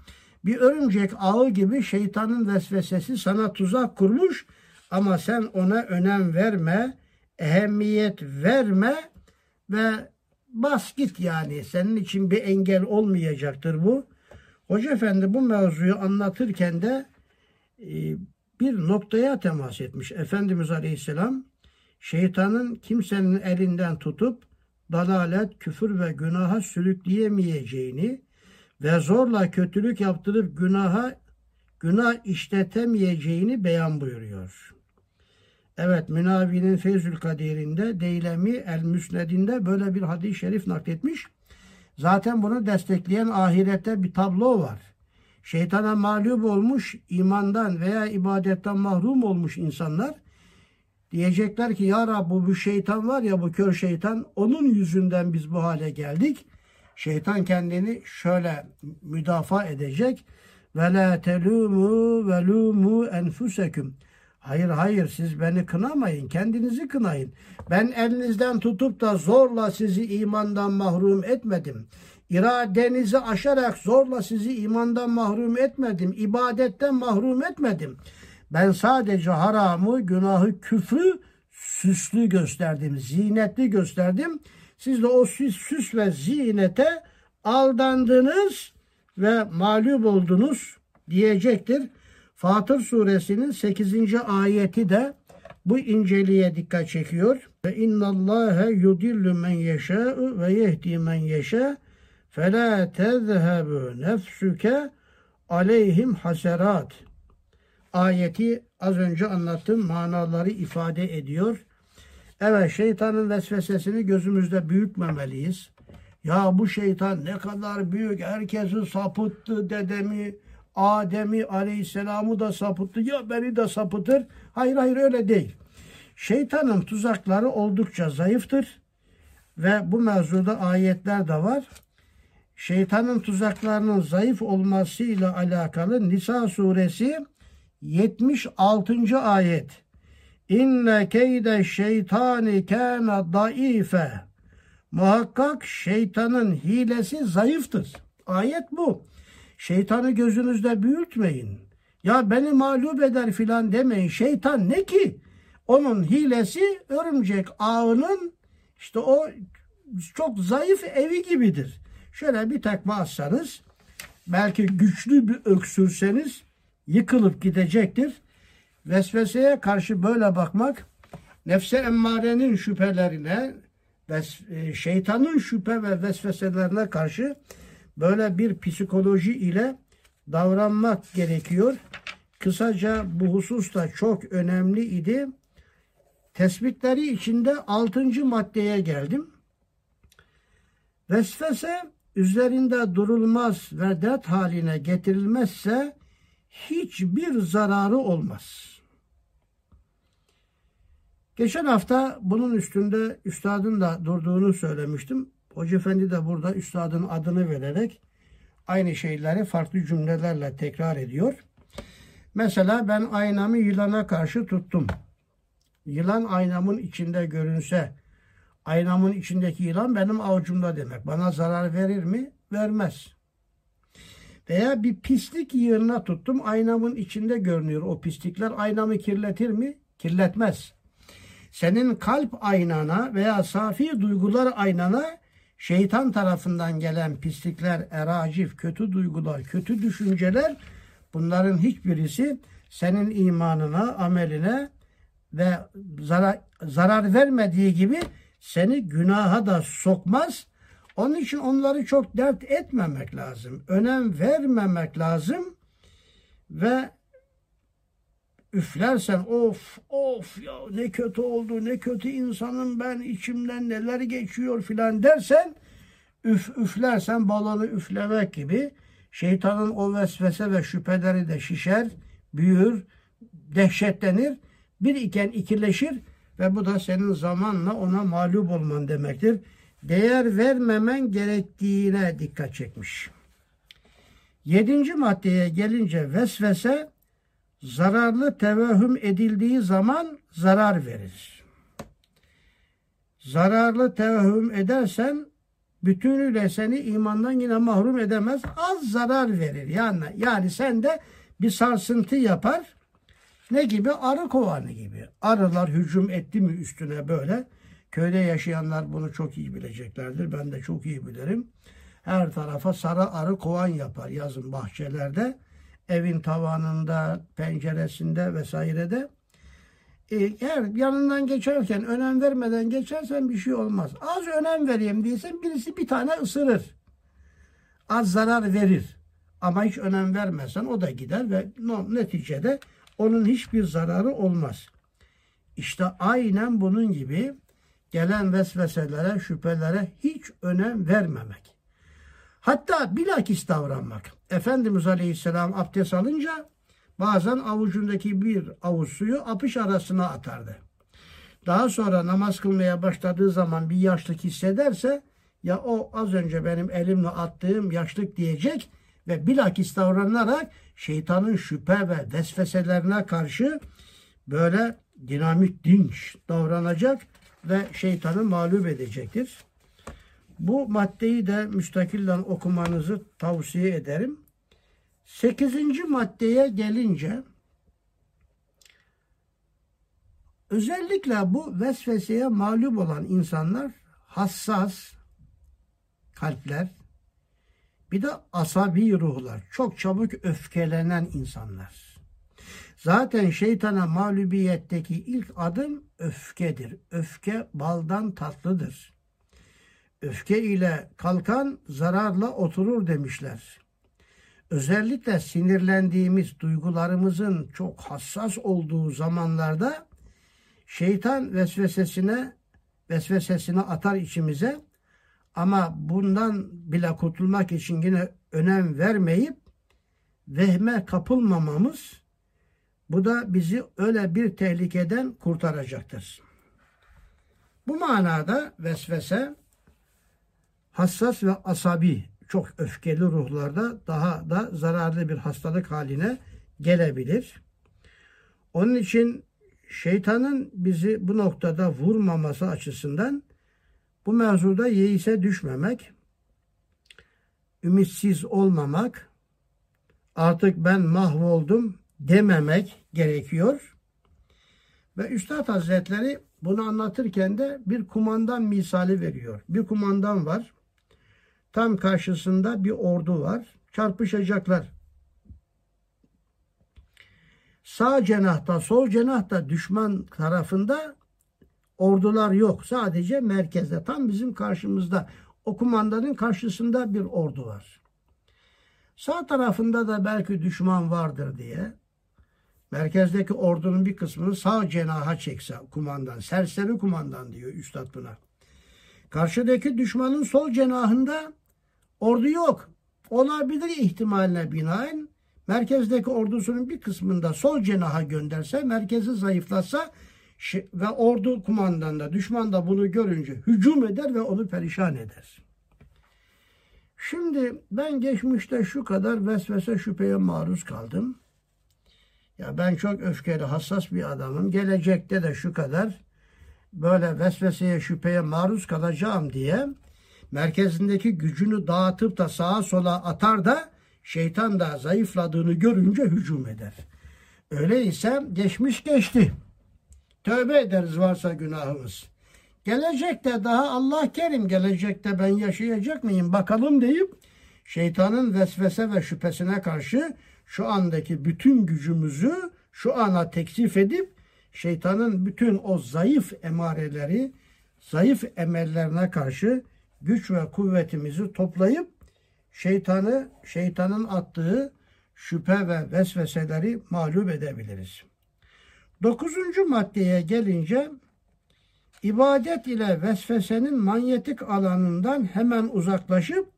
Bir örümcek ağı gibi şeytanın vesvesesi sana tuzak kurmuş ama sen ona önem verme, ehemmiyet verme ve bas git yani. Senin için bir engel olmayacaktır bu. Hoca Efendi bu mevzuyu anlatırken de e, bir noktaya temas etmiş. Efendimiz Aleyhisselam şeytanın kimsenin elinden tutup dalalet, küfür ve günaha sürükleyemeyeceğini ve zorla kötülük yaptırıp günaha günah işletemeyeceğini beyan buyuruyor. Evet Münavi'nin Feyzül Kadir'inde Deylemi El Müsned'inde böyle bir hadis-i şerif nakletmiş. Zaten bunu destekleyen ahirette bir tablo var. Şeytana mağlup olmuş, imandan veya ibadetten mahrum olmuş insanlar diyecekler ki ya Rab bu, şeytan var ya bu kör şeytan onun yüzünden biz bu hale geldik. Şeytan kendini şöyle müdafaa edecek. Ve la telumu ve lumu enfusekum. Hayır hayır siz beni kınamayın. Kendinizi kınayın. Ben elinizden tutup da zorla sizi imandan mahrum etmedim. İradenizi aşarak zorla sizi imandan mahrum etmedim. İbadetten mahrum etmedim. Ben sadece haramı, günahı, küfrü süslü gösterdim, zinetli gösterdim. Siz de o süs, süs ve zinete aldandınız ve mağlup oldunuz diyecektir. Fatır suresinin 8. ayeti de bu inceliğe dikkat çekiyor. Ve innallâhe yudillu men yeşâ'u ve yehdi men yeşâ felâ tezhebu nefsuke aleyhim haserat. Ayeti az önce anlattığım manaları ifade ediyor. Evet şeytanın vesvesesini gözümüzde büyütmemeliyiz. Ya bu şeytan ne kadar büyük herkesi sapıttı dedemi, Adem'i aleyhisselamı da sapıttı ya beni de sapıtır. Hayır hayır öyle değil. Şeytanın tuzakları oldukça zayıftır ve bu mevzuda ayetler de var. Şeytanın tuzaklarının zayıf olmasıyla alakalı Nisa suresi 76. ayet. İnne keyde şeytani kâne daife. Muhakkak şeytanın hilesi zayıftır. Ayet bu. Şeytanı gözünüzde büyütmeyin. Ya beni mağlup eder filan demeyin. Şeytan ne ki? Onun hilesi örümcek ağının işte o çok zayıf evi gibidir. Şöyle bir tekme atsanız belki güçlü bir öksürseniz yıkılıp gidecektir. Vesveseye karşı böyle bakmak nefse emmarenin şüphelerine ve e, şeytanın şüphe ve vesveselerine karşı böyle bir psikoloji ile davranmak gerekiyor. Kısaca bu husus da çok önemli idi. Tespitleri içinde altıncı maddeye geldim. Vesvese üzerinde durulmaz ve dert haline getirilmezse hiçbir zararı olmaz. Geçen hafta bunun üstünde üstadın da durduğunu söylemiştim. Hoca Efendi de burada üstadın adını vererek aynı şeyleri farklı cümlelerle tekrar ediyor. Mesela ben aynamı yılana karşı tuttum. Yılan aynamın içinde görünse, aynamın içindeki yılan benim avucumda demek. Bana zarar verir mi? Vermez. Veya bir pislik yığınına tuttum. Aynamın içinde görünüyor o pislikler. Aynamı kirletir mi? Kirletmez. Senin kalp aynana veya safi duygular aynana şeytan tarafından gelen pislikler, eracif, kötü duygular, kötü düşünceler bunların hiçbirisi senin imanına, ameline ve zarar, zarar vermediği gibi seni günaha da sokmaz. Onun için onları çok dert etmemek lazım. Önem vermemek lazım. Ve üflersen of of ya ne kötü oldu ne kötü insanım ben içimden neler geçiyor filan dersen üf üflersen balonu üflemek gibi şeytanın o vesvese ve şüpheleri de şişer, büyür, dehşetlenir. Bir iken ikileşir ve bu da senin zamanla ona mağlup olman demektir. Değer vermemen gerektiğine dikkat çekmiş. Yedinci maddeye gelince vesvese zararlı tevehüm edildiği zaman zarar verir. Zararlı tevehüm edersen bütünüyle seni imandan yine mahrum edemez. Az zarar verir. Yani yani sen de bir sarsıntı yapar. Ne gibi? Arı kovanı gibi. Arılar hücum etti mi üstüne böyle. Köyde yaşayanlar bunu çok iyi bileceklerdir. Ben de çok iyi bilirim. Her tarafa sarı arı kovan yapar yazın bahçelerde evin tavanında, penceresinde vesairede. E, eğer yanından geçerken önem vermeden geçersen bir şey olmaz. Az önem vereyim diysen birisi bir tane ısırır. Az zarar verir. Ama hiç önem vermezsen o da gider ve neticede onun hiçbir zararı olmaz. İşte aynen bunun gibi gelen vesveselere, şüphelere hiç önem vermemek. Hatta bilakis davranmak. Efendimiz Aleyhisselam abdest alınca bazen avucundaki bir avuç suyu apış arasına atardı. Daha sonra namaz kılmaya başladığı zaman bir yaşlık hissederse ya o az önce benim elimle attığım yaşlık diyecek ve bilakis davranarak şeytanın şüphe ve vesveselerine karşı böyle dinamik dinç davranacak ve şeytanı mağlup edecektir. Bu maddeyi de müstakillen okumanızı tavsiye ederim. Sekizinci maddeye gelince özellikle bu vesveseye mağlup olan insanlar hassas kalpler bir de asabi ruhlar. Çok çabuk öfkelenen insanlar. Zaten şeytana mağlubiyetteki ilk adım öfkedir. Öfke baldan tatlıdır. Öfke ile kalkan zararla oturur demişler. Özellikle sinirlendiğimiz duygularımızın çok hassas olduğu zamanlarda şeytan vesvesesine vesvesesini atar içimize ama bundan bile kurtulmak için yine önem vermeyip vehme kapılmamamız bu da bizi öyle bir tehlikeden kurtaracaktır. Bu manada vesvese hassas ve asabi, çok öfkeli ruhlarda daha da zararlı bir hastalık haline gelebilir. Onun için şeytanın bizi bu noktada vurmaması açısından bu mevzuda yeise düşmemek, ümitsiz olmamak, artık ben mahvoldum dememek gerekiyor. Ve Üstad Hazretleri bunu anlatırken de bir kumandan misali veriyor. Bir kumandan var. Tam karşısında bir ordu var. Çarpışacaklar. Sağ cenahta, sol cenahta düşman tarafında ordular yok. Sadece merkezde. Tam bizim karşımızda. O kumandanın karşısında bir ordu var. Sağ tarafında da belki düşman vardır diye merkezdeki ordunun bir kısmını sağ cenaha çekse kumandan, serseri kumandan diyor Üstad buna. Karşıdaki düşmanın sol cenahında ordu yok. Olabilir ihtimaline binaen merkezdeki ordusunun bir kısmında sol cenaha gönderse, merkezi zayıflatsa ve ordu kumandan da düşman da bunu görünce hücum eder ve onu perişan eder. Şimdi ben geçmişte şu kadar vesvese şüpheye maruz kaldım. Ya ben çok öfkeli, hassas bir adamım. Gelecekte de şu kadar böyle vesveseye, şüpheye maruz kalacağım diye merkezindeki gücünü dağıtıp da sağa sola atar da şeytan da zayıfladığını görünce hücum eder. Öyleyse geçmiş geçti. Tövbe ederiz varsa günahımız. Gelecekte daha Allah kerim gelecekte ben yaşayacak mıyım bakalım deyip şeytanın vesvese ve şüphesine karşı şu andaki bütün gücümüzü şu ana teksif edip şeytanın bütün o zayıf emareleri, zayıf emellerine karşı güç ve kuvvetimizi toplayıp şeytanı, şeytanın attığı şüphe ve vesveseleri mağlup edebiliriz. Dokuzuncu maddeye gelince ibadet ile vesvesenin manyetik alanından hemen uzaklaşıp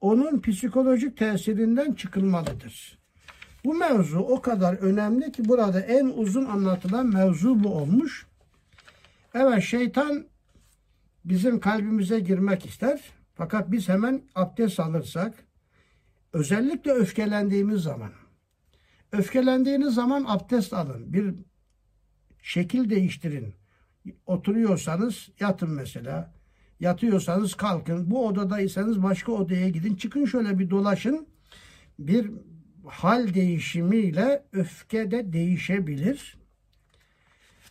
onun psikolojik tesirinden çıkılmalıdır. Bu mevzu o kadar önemli ki burada en uzun anlatılan mevzu bu olmuş. Evet şeytan bizim kalbimize girmek ister. Fakat biz hemen abdest alırsak özellikle öfkelendiğimiz zaman öfkelendiğiniz zaman abdest alın. Bir şekil değiştirin. Oturuyorsanız yatın mesela. Yatıyorsanız kalkın. Bu odadaysanız başka odaya gidin. Çıkın şöyle bir dolaşın. Bir hal değişimiyle öfke de değişebilir.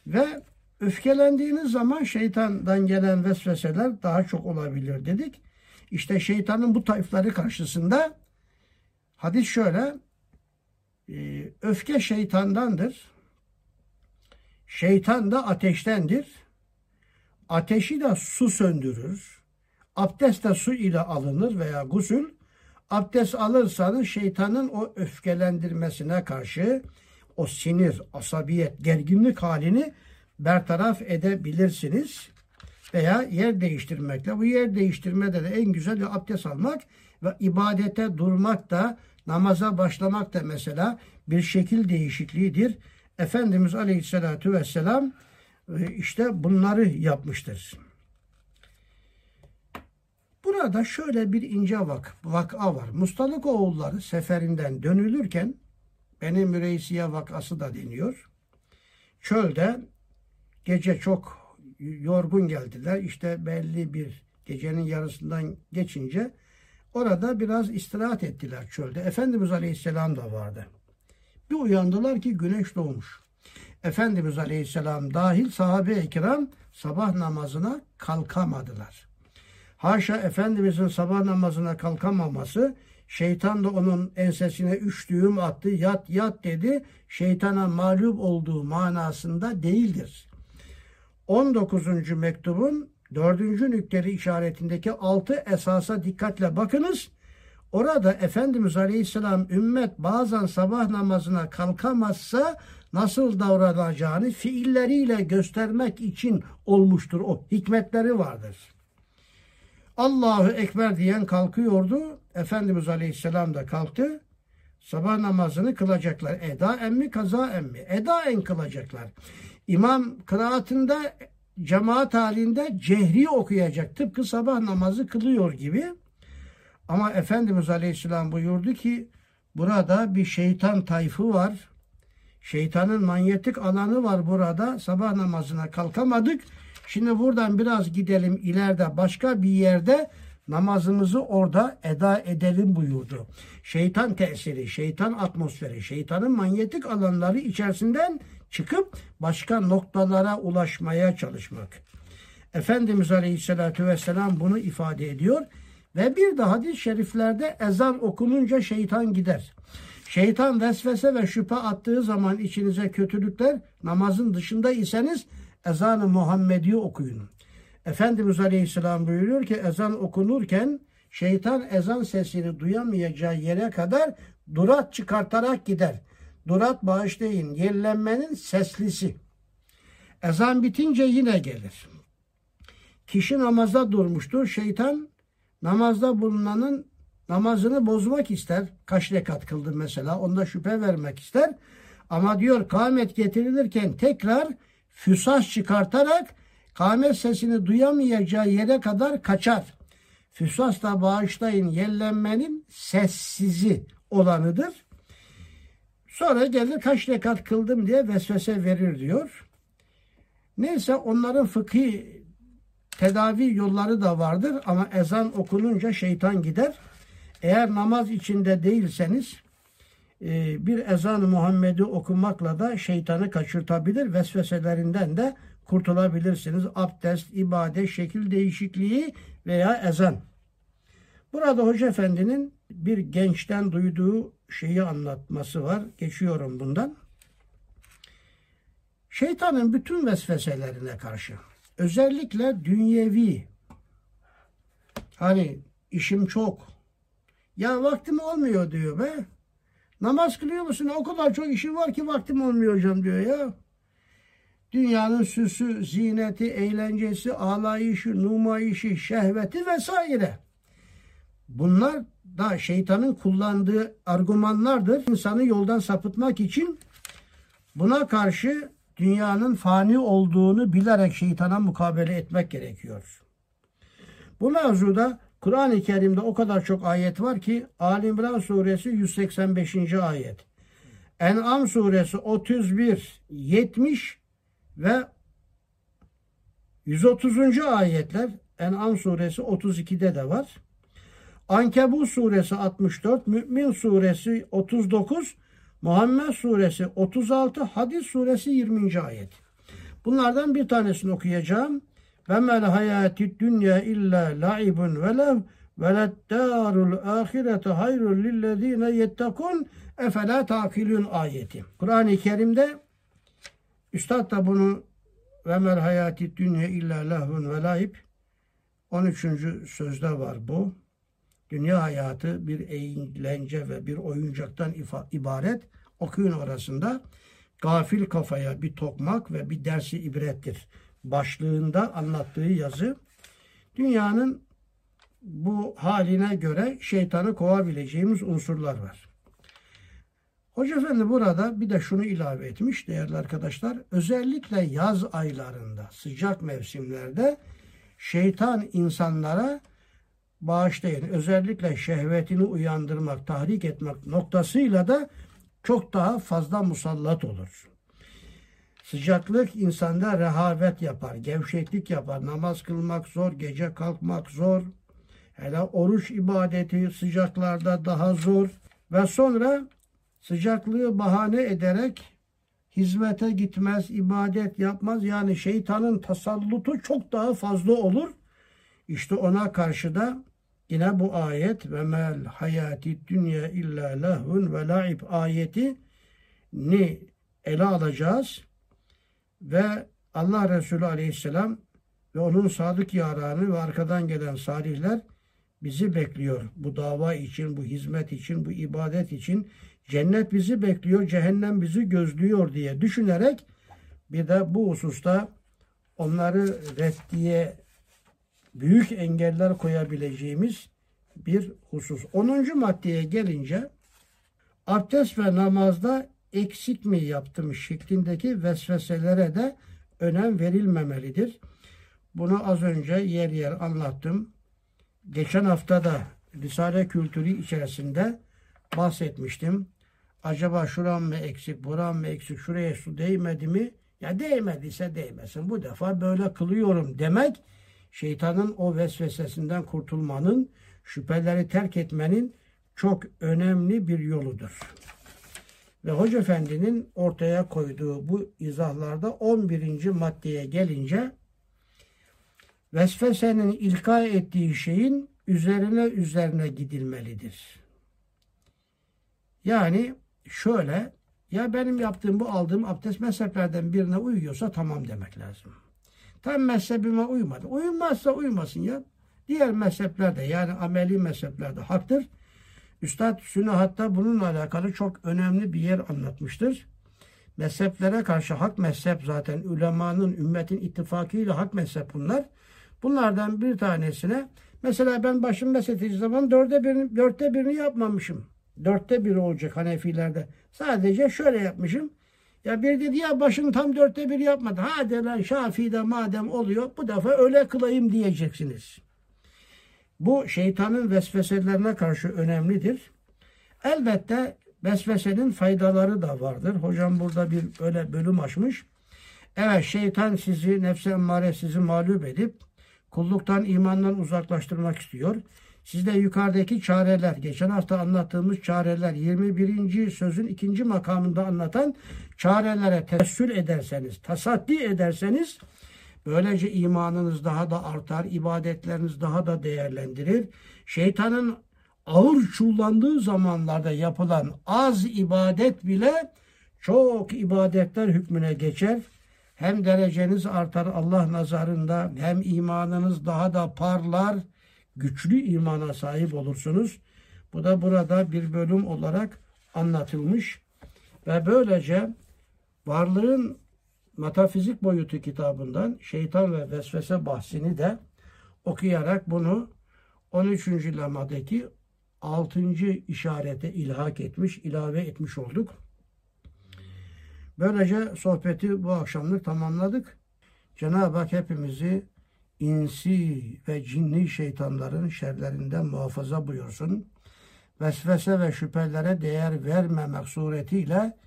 Ve öfkelendiğiniz zaman şeytandan gelen vesveseler daha çok olabilir dedik. İşte şeytanın bu tayfları karşısında hadis şöyle e, öfke şeytandandır. Şeytan da ateştendir. Ateşi de su söndürür. Abdest de su ile alınır veya gusül. Abdest alırsanız şeytanın o öfkelendirmesine karşı o sinir, asabiyet, gerginlik halini bertaraf edebilirsiniz. Veya yer değiştirmekle. Bu yer değiştirmede de en güzel abdest almak ve ibadete durmak da namaza başlamak da mesela bir şekil değişikliğidir. Efendimiz Aleyhisselatü Vesselam e, işte bunları yapmıştır. Burada şöyle bir ince vak, vaka var. Mustalık oğulları seferinden dönülürken Beni Müreysiye vakası da deniyor. Çölde gece çok yorgun geldiler. İşte belli bir gecenin yarısından geçince orada biraz istirahat ettiler çölde. Efendimiz Aleyhisselam da vardı. Bir uyandılar ki güneş doğmuş. Efendimiz Aleyhisselam dahil sahabe-i kiram sabah namazına kalkamadılar. Haşa Efendimizin sabah namazına kalkamaması şeytan da onun ensesine üç düğüm attı yat yat dedi şeytana mağlup olduğu manasında değildir. 19. mektubun 4. nükteli işaretindeki altı esasa dikkatle bakınız. Orada Efendimiz Aleyhisselam ümmet bazen sabah namazına kalkamazsa nasıl davranacağını fiilleriyle göstermek için olmuştur. O hikmetleri vardır. Allahu Ekber diyen kalkıyordu. Efendimiz Aleyhisselam da kalktı. Sabah namazını kılacaklar. Eda emmi kaza emmi. Eda en kılacaklar. İmam kıraatında cemaat halinde cehri okuyacak. Tıpkı sabah namazı kılıyor gibi. Ama Efendimiz Aleyhisselam buyurdu ki burada bir şeytan tayfı var. Şeytanın manyetik alanı var burada. Sabah namazına kalkamadık. Şimdi buradan biraz gidelim ileride başka bir yerde namazımızı orada eda edelim buyurdu. Şeytan tesiri, şeytan atmosferi, şeytanın manyetik alanları içerisinden çıkıp başka noktalara ulaşmaya çalışmak. Efendimiz Aleyhisselatü Vesselam bunu ifade ediyor. Ve bir de hadis-i şeriflerde ezan okununca şeytan gider. Şeytan vesvese ve şüphe attığı zaman içinize kötülükler namazın dışında iseniz ezan-ı Muhammedi okuyun. Efendimiz Aleyhisselam buyuruyor ki ezan okunurken şeytan ezan sesini duyamayacağı yere kadar durat çıkartarak gider. Durat bağışlayın yerlenmenin seslisi. Ezan bitince yine gelir. Kişi namaza durmuştur. Şeytan namazda bulunanın namazını bozmak ister. Kaç rekat kıldı mesela onda şüphe vermek ister. Ama diyor kâmet getirilirken tekrar füsah çıkartarak kâmet sesini duyamayacağı yere kadar kaçar. Füsas da bağışlayın yellenmenin sessizi olanıdır. Sonra gelir kaç rekat kıldım diye vesvese verir diyor. Neyse onların fıkhi tedavi yolları da vardır ama ezan okununca şeytan gider. Eğer namaz içinde değilseniz bir ezan-ı Muhammed'i okumakla da şeytanı kaçırtabilir. Vesveselerinden de kurtulabilirsiniz. Abdest, ibadet, şekil değişikliği veya ezan. Burada Hoca Efendi'nin bir gençten duyduğu şeyi anlatması var. Geçiyorum bundan. Şeytanın bütün vesveselerine karşı özellikle dünyevi hani işim çok ya vaktim olmuyor diyor be. Namaz kılıyor musun? O kadar çok işim var ki vaktim olmuyor hocam diyor ya. Dünyanın süsü, zineti, eğlencesi, alayışı, numayışı, şehveti vesaire. Bunlar da şeytanın kullandığı argümanlardır. İnsanı yoldan sapıtmak için buna karşı dünyanın fani olduğunu bilerek şeytana mukabele etmek gerekiyor. Bu mevzuda Kur'an-ı Kerim'de o kadar çok ayet var ki Ali İmran suresi 185. ayet. En'am suresi 31, 70 ve 130. ayetler En'am suresi 32'de de var. Ankebut suresi 64, Mümin suresi 39, Muhammed suresi 36, Hadis suresi 20. ayet. Bunlardan bir tanesini okuyacağım. Ve mel hayati dünya illa laibun ve lev ve leddarul ahirete hayrun lillezine yettekun efela takilun ayeti. Kur'an-ı Kerim'de Üstad da bunu ve mel hayati dünya illa lahvun ve laib 13. sözde var bu. Dünya hayatı bir eğlence ve bir oyuncaktan ibaret. Okuyun arasında gafil kafaya bir tokmak ve bir dersi ibrettir. Başlığında anlattığı yazı dünyanın bu haline göre şeytanı kovabileceğimiz unsurlar var. Hoca Efendi burada bir de şunu ilave etmiş değerli arkadaşlar. Özellikle yaz aylarında, sıcak mevsimlerde şeytan insanlara bağışlayın. Özellikle şehvetini uyandırmak, tahrik etmek noktasıyla da çok daha fazla musallat olur. Sıcaklık insanda rehavet yapar, gevşeklik yapar. Namaz kılmak zor, gece kalkmak zor. Hele oruç ibadeti sıcaklarda daha zor. Ve sonra sıcaklığı bahane ederek hizmete gitmez, ibadet yapmaz. Yani şeytanın tasallutu çok daha fazla olur. İşte ona karşı da yine bu ayet ve mel hayati dünya illa lehvun ve laib ayeti ni ele alacağız ve Allah Resulü Aleyhisselam ve onun sadık yaranı ve arkadan gelen salihler bizi bekliyor. Bu dava için, bu hizmet için, bu ibadet için cennet bizi bekliyor, cehennem bizi gözlüyor diye düşünerek bir de bu hususta onları reddiye büyük engeller koyabileceğimiz bir husus. 10. maddeye gelince abdest ve namazda eksik mi yaptım şeklindeki vesveselere de önem verilmemelidir. Bunu az önce yer yer anlattım. Geçen hafta da Risale kültürü içerisinde bahsetmiştim. Acaba şuram mı eksik, buram mı eksik, şuraya su değmedi mi? Ya değmediyse değmesin. Bu defa böyle kılıyorum demek şeytanın o vesvesesinden kurtulmanın, şüpheleri terk etmenin çok önemli bir yoludur. Ve Hoca Efendi'nin ortaya koyduğu bu izahlarda 11. maddeye gelince vesvesenin ilka ettiği şeyin üzerine üzerine gidilmelidir. Yani şöyle ya benim yaptığım bu aldığım abdest mezheplerden birine uyuyorsa tamam demek lazım. Tam mezhebime uymadı. Uyumazsa uymasın ya. Diğer mezheplerde yani ameli mezheplerde haktır. Üstad Sünahat'ta bununla alakalı çok önemli bir yer anlatmıştır. Mezheplere karşı hak mezhep zaten ulemanın, ümmetin ittifakıyla hak mezhep bunlar. Bunlardan bir tanesine mesela ben başım meshettiği zaman dörtte birini, dörtte birini yapmamışım. Dörtte biri olacak Hanefilerde. Sadece şöyle yapmışım. Ya bir dedi ya başını tam dörtte bir yapmadı. Hadi lan Şafii'de madem oluyor bu defa öyle kılayım diyeceksiniz. Bu şeytanın vesveselerine karşı önemlidir. Elbette vesvesenin faydaları da vardır. Hocam burada bir öyle bölüm açmış. Evet şeytan sizi nefse emmare sizi mağlup edip kulluktan imandan uzaklaştırmak istiyor. Sizde yukarıdaki çareler, geçen hafta anlattığımız çareler, 21. sözün ikinci makamında anlatan çarelere tessül ederseniz, tasaddi ederseniz, böylece imanınız daha da artar, ibadetleriniz daha da değerlendirir. Şeytanın ağır çullandığı zamanlarda yapılan az ibadet bile çok ibadetler hükmüne geçer. Hem dereceniz artar Allah nazarında hem imanınız daha da parlar, güçlü imana sahip olursunuz. Bu da burada bir bölüm olarak anlatılmış ve böylece varlığın metafizik boyutu kitabından şeytan ve vesvese bahsini de okuyarak bunu 13. lemadaki 6. işarete ilhak etmiş, ilave etmiş olduk. Böylece sohbeti bu akşamlık tamamladık. Cenab-ı Hak hepimizi insi ve cinni şeytanların şerlerinden muhafaza buyursun. Vesvese ve şüphelere değer vermemek suretiyle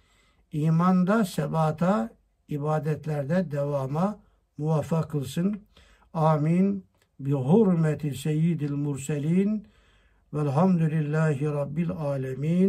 imanda, sebata, ibadetlerde devama muvaffak kılsın. Amin. Bi hurmeti seyyidil murselin velhamdülillahi rabbil alemin.